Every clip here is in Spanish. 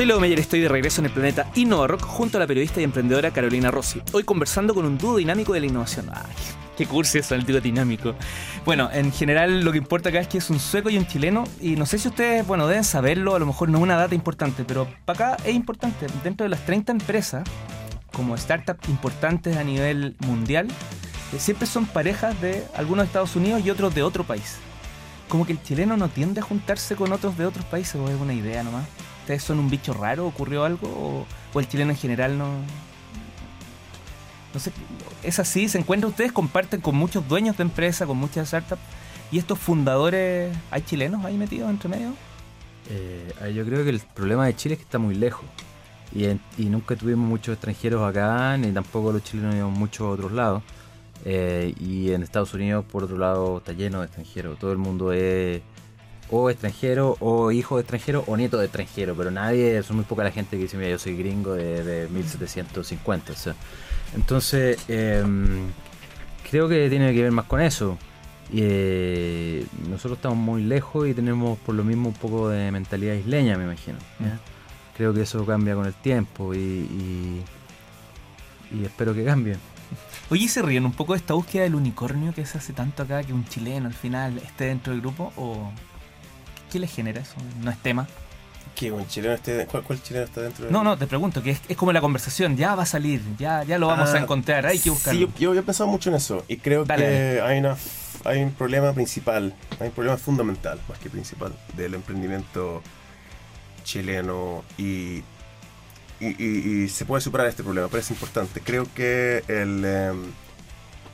Soy Leo Meyer, estoy de regreso en el planeta InnovaRock junto a la periodista y emprendedora Carolina Rossi. Hoy conversando con un dúo dinámico de la innovación. Ay, qué cursi eso, el dúo dinámico. Bueno, en general lo que importa acá es que es un sueco y un chileno. Y no sé si ustedes, bueno, deben saberlo, a lo mejor no es una data importante, pero para acá es importante. Dentro de las 30 empresas, como startups importantes a nivel mundial, eh, siempre son parejas de algunos de Estados Unidos y otros de otro país. Como que el chileno no tiende a juntarse con otros de otros países, es una idea nomás. ¿Ustedes son un bicho raro? ¿Ocurrió algo? ¿O, el chileno en general no.? No sé, es así, se encuentran ustedes, comparten con muchos dueños de empresas, con muchas startups, y estos fundadores, ¿hay chilenos ahí metidos entre medio? Eh, yo creo que el problema de Chile es que está muy lejos. Y, en- y nunca tuvimos muchos extranjeros acá, ni tampoco los chilenos íbamos mucho a otros lados. Eh, y en Estados Unidos, por otro lado, está lleno de extranjeros. Todo el mundo es o extranjero, o hijo de extranjero, o nieto de extranjero. Pero nadie, son muy poca la gente que dice, mira, yo soy gringo de, de 1750. o sea. Entonces, em, creo que tiene que ver más con eso. Y, eh, nosotros estamos muy lejos y tenemos por lo mismo un poco de mentalidad isleña, me imagino. ¿ya? Creo que eso cambia con el tiempo y, y, y espero que cambie. Oye, ¿y ¿se ríen un poco de esta búsqueda del unicornio que se hace tanto acá que un chileno al final esté dentro del grupo? ¿O qué les genera eso? ¿No es tema? ¿Qué? ¿Un chileno esté, ¿cuál, cuál chileno está dentro? de- No, no, te pregunto, que es, es como la conversación, ya va a salir, ya, ya lo vamos Ah, a encontrar, hay que buscarlo. Sí, yo, yo he pensado mucho en eso y creo Dale, que hay, una, hay un problema principal, hay un problema fundamental, más que principal, del emprendimiento chileno y, y, y- y se puede superar este problema, pero es importante. Creo que el, em,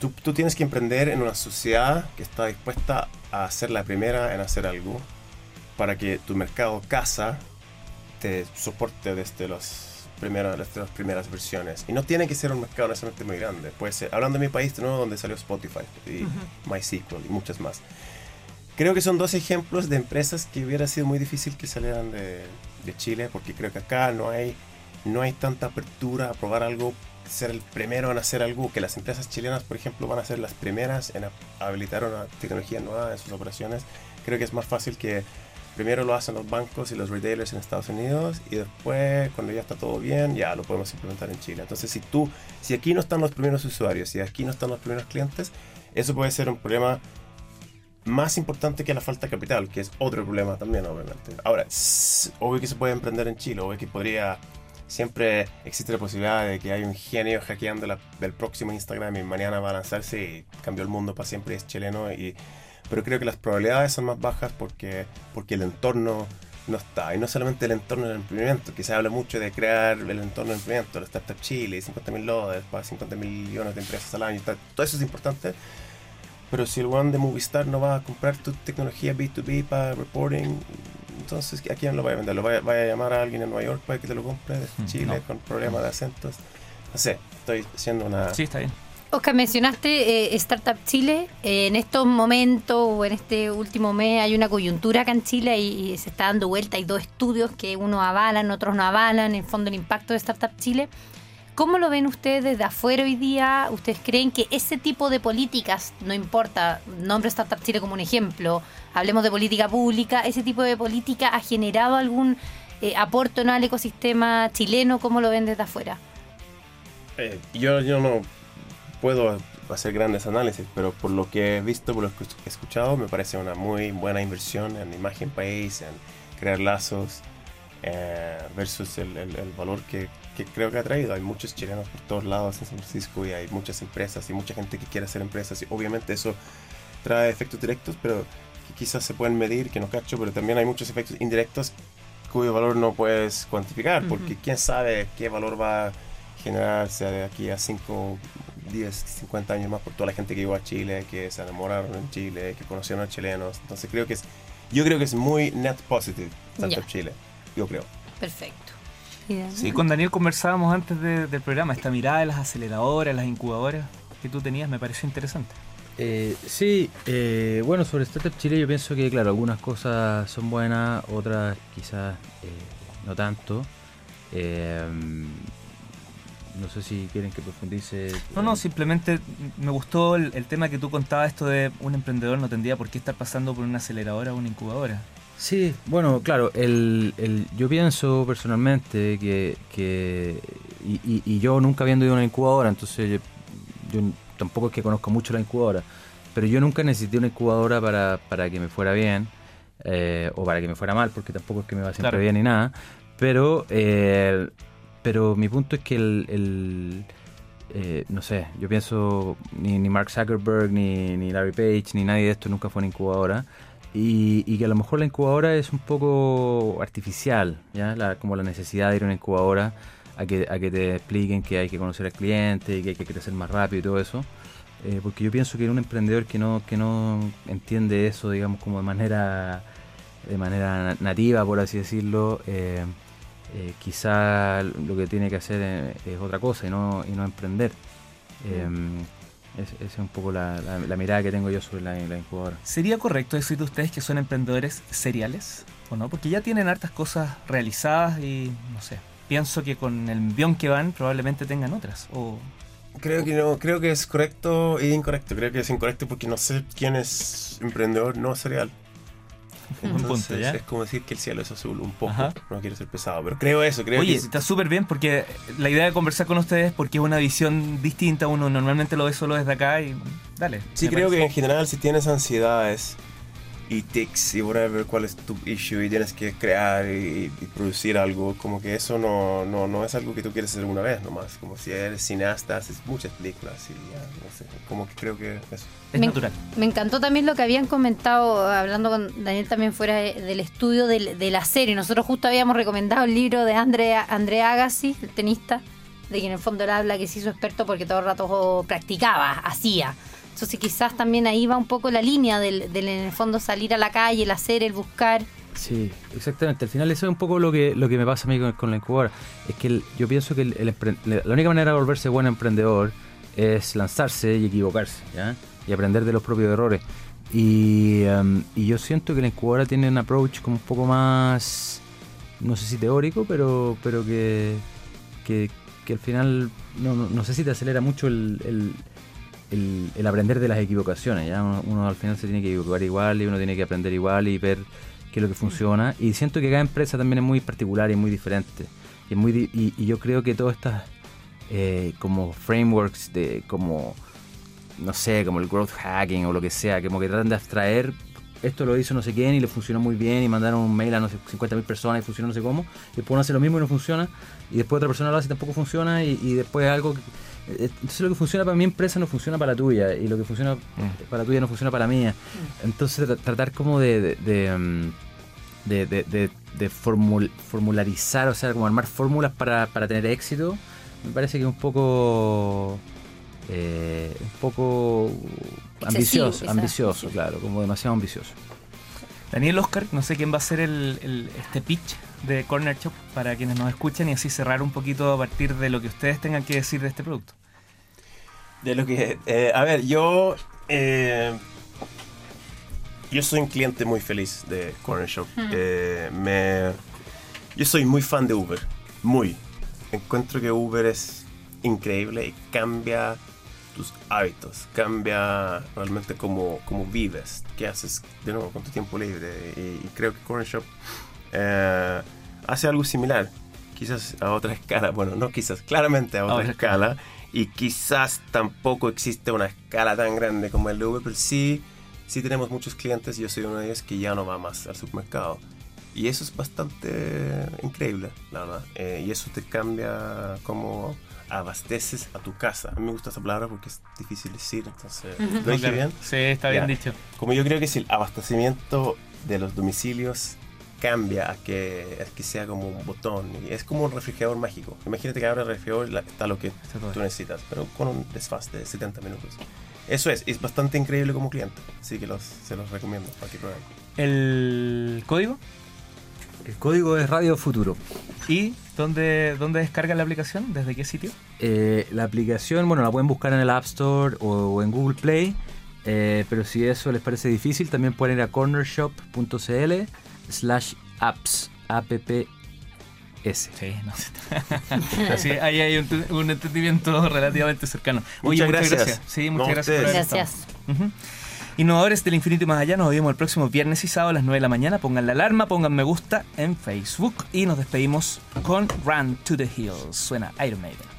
tú, tú tienes que emprender en una sociedad que está dispuesta a ser la primera en hacer algo para que tu mercado casa te soporte desde las primeras, desde las primeras versiones. Y no tiene que ser un mercado necesariamente muy grande. Puede ser, hablando de mi país, de nuevo, donde salió Spotify y MySQL y muchas más. Creo que son dos ejemplos de empresas que hubiera sido muy difícil que salieran de, de Chile, porque creo que acá no hay, no hay tanta apertura a probar algo, ser el primero en hacer algo, que las empresas chilenas, por ejemplo, van a ser las primeras en habilitar una tecnología nueva en sus operaciones. Creo que es más fácil que primero lo hacen los bancos y los retailers en Estados Unidos y después, cuando ya está todo bien, ya lo podemos implementar en Chile. Entonces, si tú, si aquí no están los primeros usuarios, si aquí no están los primeros clientes, eso puede ser un problema más importante que la falta de capital, que es otro problema también, obviamente. Ahora, obvio que se puede emprender en Chile, obvio que podría... Siempre existe la posibilidad de que hay un genio hackeando la- el próximo Instagram y mañana va a lanzarse y cambió el mundo para siempre, es chileno. Y, pero creo que las probabilidades son más bajas porque, porque el entorno no está. Y no solamente el entorno del emprendimiento, que se habla mucho de crear el entorno del emprendimiento, la Startup Chile, 50 mil dólares para 50 millones de empresas al año. tal. Todo eso es importante. Pero si el one de Movistar no va a comprar tu tecnología B2B para reporting, entonces ¿a quién lo va a vender? ¿Lo va a, vaya a llamar a alguien en Nueva York para que te lo compre desde Mm, Chile no. con problemas de acentos? No sé, estoy haciendo una... Sí, está bien. Oscar, mencionaste eh, Startup Chile. Eh, en estos momentos o en este último mes hay una coyuntura acá en Chile y, se está dando vuelta. Hay dos estudios que unos avalan, otros no avalan. En fondo, el impacto de Startup Chile. ¿Cómo lo ven ustedes desde afuera hoy día? ¿Ustedes creen que ese tipo de políticas, no importa, nombre Startup Chile como un ejemplo, hablemos de política pública, ese tipo de política ha generado algún eh, aporte no al ecosistema chileno? ¿Cómo lo ven desde afuera? Eh, yo, yo no puedo hacer grandes análisis, pero por lo que he visto, por lo que he escuchado, me parece una muy buena inversión en imagen país, en crear lazos, eh, versus el, el- el valor que, que creo que ha traído. Hay muchos chilenos por todos lados en San Francisco y hay muchas empresas y mucha gente que quiere hacer empresas y obviamente eso trae efectos directos, pero que quizás se pueden medir, que no cacho, pero también hay muchos efectos indirectos cuyo valor no puedes cuantificar, porque Ujú. quién sabe qué valor va a generarse de aquí a 5, 10, 50 años más por toda la gente que llegó a Chile, que se enamoraron en Chile, que conocieron a chilenos. Entonces creo que es, yo creo que es muy net positive Startup Ya. Chile, yo creo. Perfecto. Sí, con Daniel conversábamos antes de- del programa, esta mirada de las aceleradoras, las incubadoras que tú tenías me pareció interesante. Eh, sí, eh, bueno, sobre Startup Chile yo pienso que, claro, algunas cosas son buenas, otras quizás eh, no tanto. No sé si quieren que profundice. No, no, eh, simplemente me gustó el, el tema que tú contabas, esto de un emprendedor no tendría por qué estar pasando por una aceleradora o una incubadora. Sí, bueno, claro, el, el- yo pienso personalmente que, que y, y- y yo nunca habiendo ido a una incubadora, entonces yo, yo tampoco es que conozco mucho la incubadora, pero yo nunca necesité una incubadora para, para que me fuera bien eh, o para que me fuera mal, porque tampoco es que me va siempre Claro. bien ni nada, pero, eh, pero mi punto es que el, el, eh, no sé, yo pienso ni, ni Mark Zuckerberg, ni, ni Larry Page, ni nadie de esto nunca fue una incubadora. Y, y que a lo mejor la incubadora es un poco artificial, ¿ya? La- como la necesidad de ir a una incubadora a que, a que te expliquen que hay que conocer al cliente y que hay que crecer más rápido y todo eso. Eh, porque yo pienso que un emprendedor que no, que no entiende eso, digamos, como de manera, de manera na- nativa, por así decirlo, eh, eh, quizá lo que tiene que hacer es, es otra cosa y no, y no emprender. Eh, es- esa es un poco la, la- la mirada que tengo yo sobre la, la incubadora. ¿Sería correcto decir de ustedes que son emprendedores seriales o no? Porque ya tienen hartas cosas realizadas y no sé. Pienso que con el guion que van probablemente tengan otras. O Creo que no, creo que es correcto e incorrecto. Creo que es incorrecto porque no sé quién es emprendedor no serial. Es como decir que el cielo es azul, un poco. Ajá. No quiero ser pesado, pero creo eso. Creo Oye, que está súper bien porque la idea de conversar con ustedes porque es una visión distinta. Uno normalmente lo ve solo desde acá y dale. Sí, creo que en general si tienes ansiedades y tics y whatever, cuál es tu issue y tienes que crear y, y producir algo, como que eso no, no, no es algo que tú quieres hacer una vez nomás. Como si eres cineasta, haces muchas películas y ya, no sé, como que creo que eso. es me, natural. me encantó también lo que habían comentado, hablando con Daniel también fuera de- del estudio del- de, la serie. Nosotros justo habíamos recomendado el libro de Andrea, Andrea Agassi, el tenista, de quien en el fondo él habla que se hizo experto porque todo el rato practicaba, hacía. Entonces quizás también ahí va un poco la línea del, del en el fondo salir a la calle, el hacer, el buscar. Sí, exactamente. Al final eso es un poco lo que, lo que me pasa a mí con, la incubadora. Es que el- yo pienso que el, la única manera de volverse buen emprendedor es lanzarse y equivocarse, ¿ya? Y aprender de los propios errores. Y, em, y yo siento que la incubadora tiene un approach como un poco más, no sé si teórico, pero, pero que, que, al final, no, no, no sé si te acelera mucho el, el- aprender de las equivocaciones. ¿ya? Uno, al final se tiene que equivocar igual y uno tiene que aprender igual y ver qué es lo que funciona. Y siento que cada empresa también es muy particular y muy diferente. Y, muy y, yo creo que todas estas eh, como frameworks de como, no sé, como el growth hacking o lo que sea, como que tratan de abstraer. Esto lo hizo no sé quién y le funcionó muy bien y mandaron un mail a no sé 50.000 personas y funcionó no sé cómo. Y después uno hace lo mismo y no funciona. Y después otra persona lo hace y tampoco funciona. Y, y después algo entonces lo que funciona para mi empresa no funciona para la tuya y lo que funciona para la tuya no funciona para la mía. Entonces tra- tratar como de, de, de, mm, de, de- de- de formul- formularizar, o sea, como armar fórmulas para, para tener éxito, me parece que es un poco... eh, un poco Excesivo, ambicioso, ambicioso, claro, como demasiado ambicioso. Daniel Oscar, no sé quién va a ser el, el- este pitch de Corner Shop para quienes nos escuchan y así cerrar un poquito a partir de lo que ustedes tengan que decir de este producto. De lo que. eh, a ver, yo. eh, yo soy un cliente muy feliz de Corner Shop. Eh, me, yo soy muy fan de Uber. Muy. Encuentro que Uber es increíble y cambia tus hábitos. Cambia realmente cómo, cómo vives. ¿Qué haces de nuevo con tu tiempo libre? Y, y creo que Corner Shop eh, hace algo similar. Quizás a otra escala. Bueno, no quizás, claramente a otra escala. Y quizás tampoco existe una escala tan grande como el de Uber, pero sí, sí tenemos muchos clientes, yo soy uno de ellos, que ya no va más al supermercado. Y eso es bastante increíble, la verdad. Eh, y eso te cambia cómo abasteces a tu casa. A mí me gusta esa palabra porque es difícil decir, entonces... ¿Lo dije bien? Sí, está bien Ya. dicho. Como yo creo que si el abastecimiento de los domicilios cambia a que, a que sea como un botón, y es como un refrigerador mágico. Imagínate que ahora el refrigerador está lo que tú necesitas, pero con un desfase de 70 minutos. Eso es, es bastante increíble como cliente, así que los, se los recomiendo para que prueben. ¿El código? El código es Radio Futuro. ¿Y dónde, dónde descargan la aplicación? ¿Desde qué sitio? Eh, la aplicación, bueno, la pueden buscar en el App Store o, o en Google Play. eh, pero si eso les parece difícil, también pueden ir a cornershop.cl slash apps. apps. Sí, no sé. Así, ahí hay un, un entendimiento relativamente cercano. Oye, Muchas muchas, gracias. gracias. Sí, muchas No, gracias. por. Gracias. Innovadores del Infinito y Más Allá, nos vemos el próximo viernes y sábado a las 9 de la mañana. Pongan la alarma, pongan me gusta en Facebook y nos despedimos con Run to the Hills. Suena Iron Maiden.